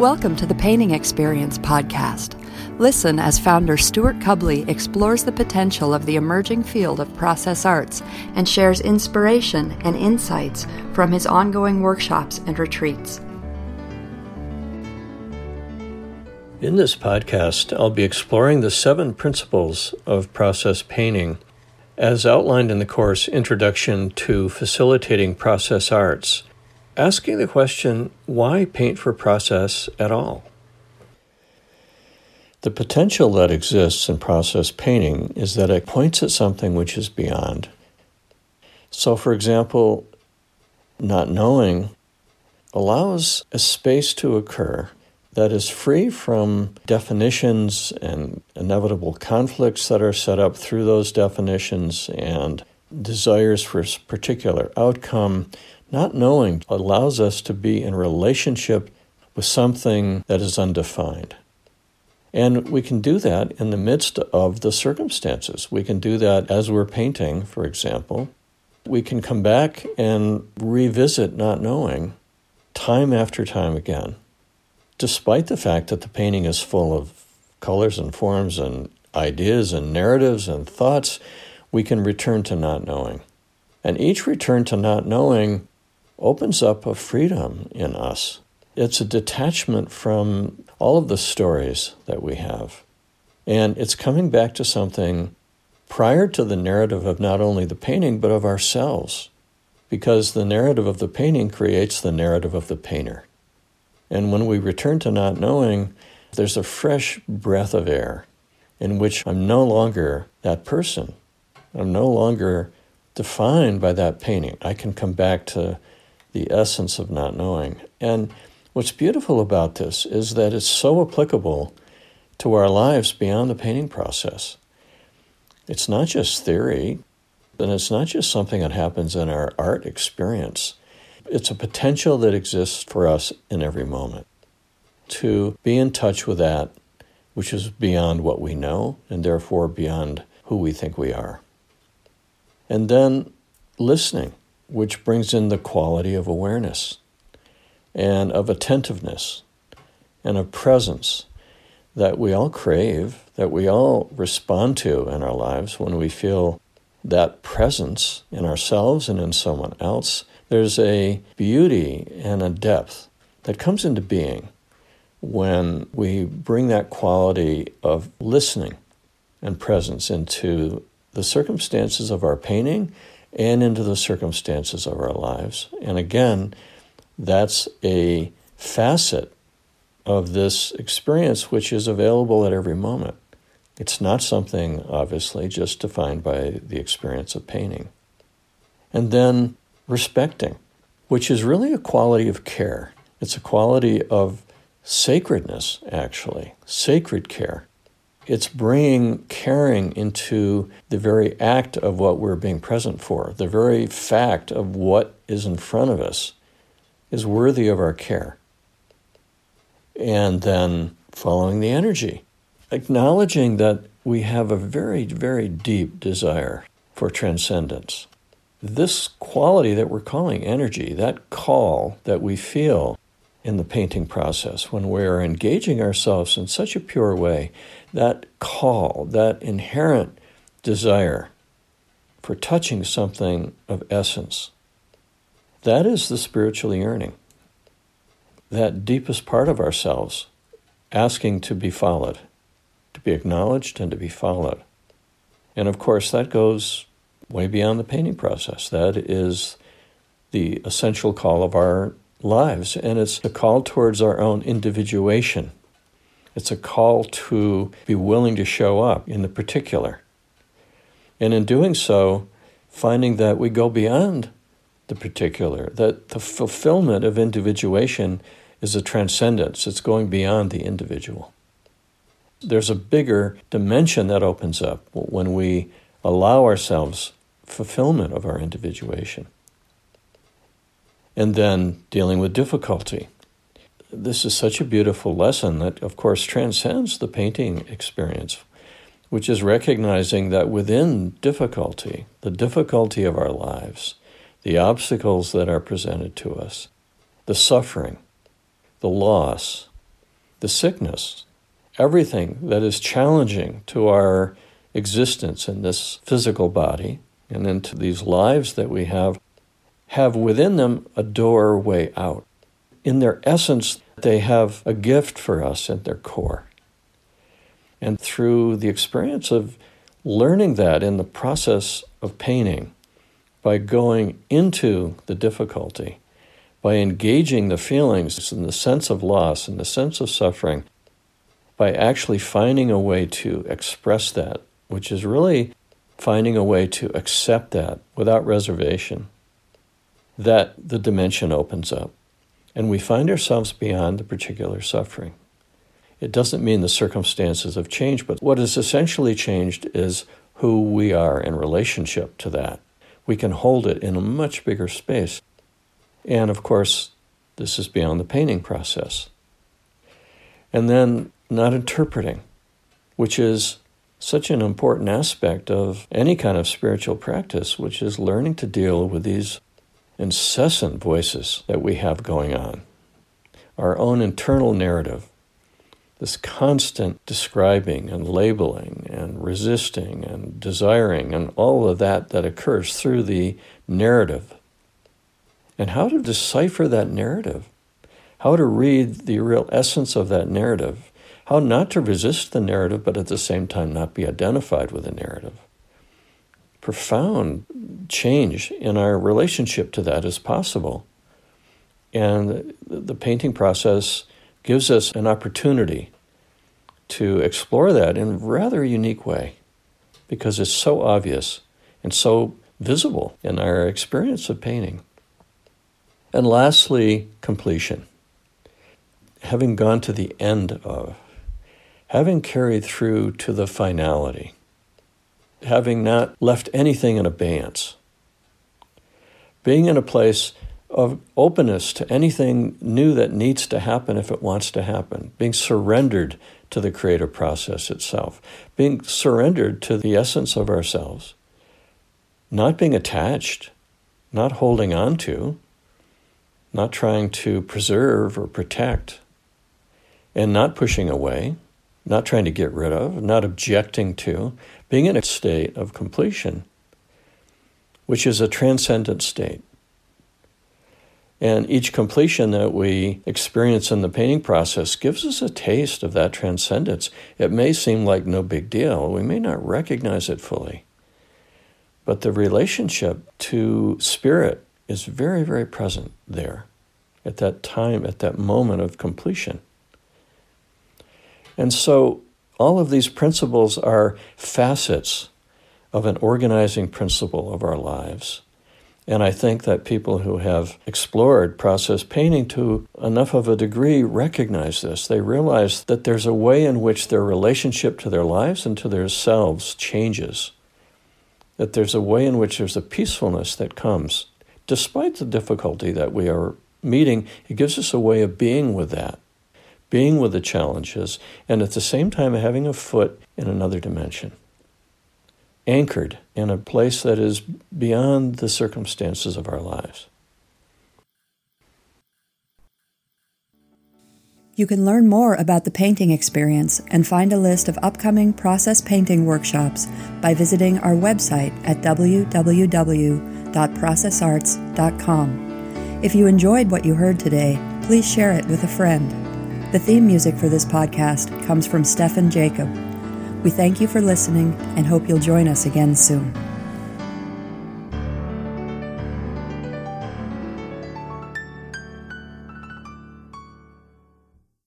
Welcome to the Painting Experience podcast. Listen as founder Stewart Cubley explores the potential of the emerging field of process arts and shares inspiration and insights from his ongoing workshops and retreats. In this podcast, I'll be exploring the seven principles of process painting as outlined in the course Introduction to Facilitating Process Arts asking the question why paint for process at all? The potential that exists in process painting is that it points at something which is beyond. So, for example, not knowing allows a space to occur that is free from definitions and inevitable conflicts that are set up through those definitions and desires for a particular outcome not knowing allows us to be in relationship with something that is undefined. And we can do that in the midst of the circumstances. We can do that as we're painting, for example. We can come back and revisit not knowing time after time again, despite the fact that the painting is full of colors and forms and ideas and narratives and thoughts. We can return to not knowing. And each return to not knowing opens up a freedom in us. It's a detachment from all of the stories that we have. And it's coming back to something prior to the narrative of not only the painting, but of ourselves. Because the narrative of the painting creates the narrative of the painter. And when we return to not knowing, there's a fresh breath of air in which I'm no longer that person. I'm no longer defined by that painting. I can come back to the essence of not knowing. And what's beautiful about this is that it's so applicable to our lives beyond the painting process. It's not just theory, and it's not just something that happens in our art experience. It's a potential that exists for us in every moment to be in touch with that which is beyond what we know and therefore beyond who we think we are. And then listening which brings in the quality of awareness and of attentiveness and of presence that we all crave, that we all respond to in our lives when we feel that presence in ourselves and in someone else. There's a beauty and a depth that comes into being when we bring that quality of listening and presence into the circumstances of our painting and into the circumstances of our lives. And again, that's a facet of this experience which is available at every moment. It's not something, obviously, just defined by the experience of painting. And then respecting, which is really a quality of care. It's a quality of sacredness, actually, sacred care. It's bringing caring into the very act of what we're being present for. The very fact of what is in front of us is worthy of our care. And then following the energy, acknowledging that we have a very, very deep desire for transcendence. This quality that we're calling energy, that call that we feel in the painting process when we are engaging ourselves in such a pure way, that call, that inherent desire for touching something of essence, that is the spiritual yearning. That deepest part of ourselves asking to be followed, to be acknowledged and to be followed. And of course, that goes way beyond the painting process. That is the essential call of our lives, and it's a call towards our own individuation. It's a call to be willing to show up in the particular. And in doing so, finding that we go beyond the particular, that the fulfillment of individuation is a transcendence, it's going beyond the individual. There's a bigger dimension that opens up when we allow ourselves fulfillment of our individuation and then dealing with difficulty. This is such a beautiful lesson that, of course, transcends the painting experience, which is recognizing that within difficulty, the difficulty of our lives, the obstacles that are presented to us, the suffering, the loss, the sickness, everything that is challenging to our existence in this physical body and into these lives that we have, have within them a doorway out. In their essence, they have a gift for us at their core. And through the experience of learning that in the process of painting, by going into the difficulty, by engaging the feelings and the sense of loss and the sense of suffering, by actually finding a way to express that, which is really finding a way to accept that without reservation, that the dimension opens up and we find ourselves beyond the particular suffering. It doesn't mean the circumstances have changed, but what has essentially changed is who we are in relationship to that. We can hold it in a much bigger space. And of course, this is beyond the painting process. And then not interpreting, which is such an important aspect of any kind of spiritual practice, which is learning to deal with these incessant voices that we have going on, our own internal narrative this constant describing and labeling and resisting and desiring and all of that that occurs through the narrative. And how to decipher that narrative, how to read the real essence of that narrative, how not to resist the narrative, but at the same time not be identified with the narrative. Profound change in our relationship to that is possible. And the painting process gives us an opportunity to explore that in a rather unique way because it's so obvious and so visible in our experience of painting. And lastly, completion. Having gone to the end of, having carried through to the finality, having not left anything in abeyance, being in a place of openness to anything new that needs to happen if it wants to happen, being surrendered to the creative process itself, being surrendered to the essence of ourselves, not being attached, not holding on to, not trying to preserve or protect, and not pushing away, not trying to get rid of, not objecting to, being in a state of completion, which is a transcendent state. And each completion that we experience in the painting process gives us a taste of that transcendence. It may seem like no big deal, we may not recognize it fully. But the relationship to spirit is very, very present there at that time, at that moment of completion. And so all of these principles are facets of an organizing principle of our lives. And I think that people who have explored process painting to enough of a degree recognize this. They realize that there's a way in which their relationship to their lives and to their selves changes. That there's a way in which there's a peacefulness that comes. Despite the difficulty that we are meeting, it gives us a way of being with that, being with the challenges, and at the same time having a foot in another dimension anchored in a place that is beyond the circumstances of our lives. You can learn more about the painting experience and find a list of upcoming process painting workshops by visiting our website at www.processarts.com. If you enjoyed what you heard today, please share it with a friend. The theme music for this podcast comes from Stefan Jacob. We thank you for listening and hope you'll join us again soon.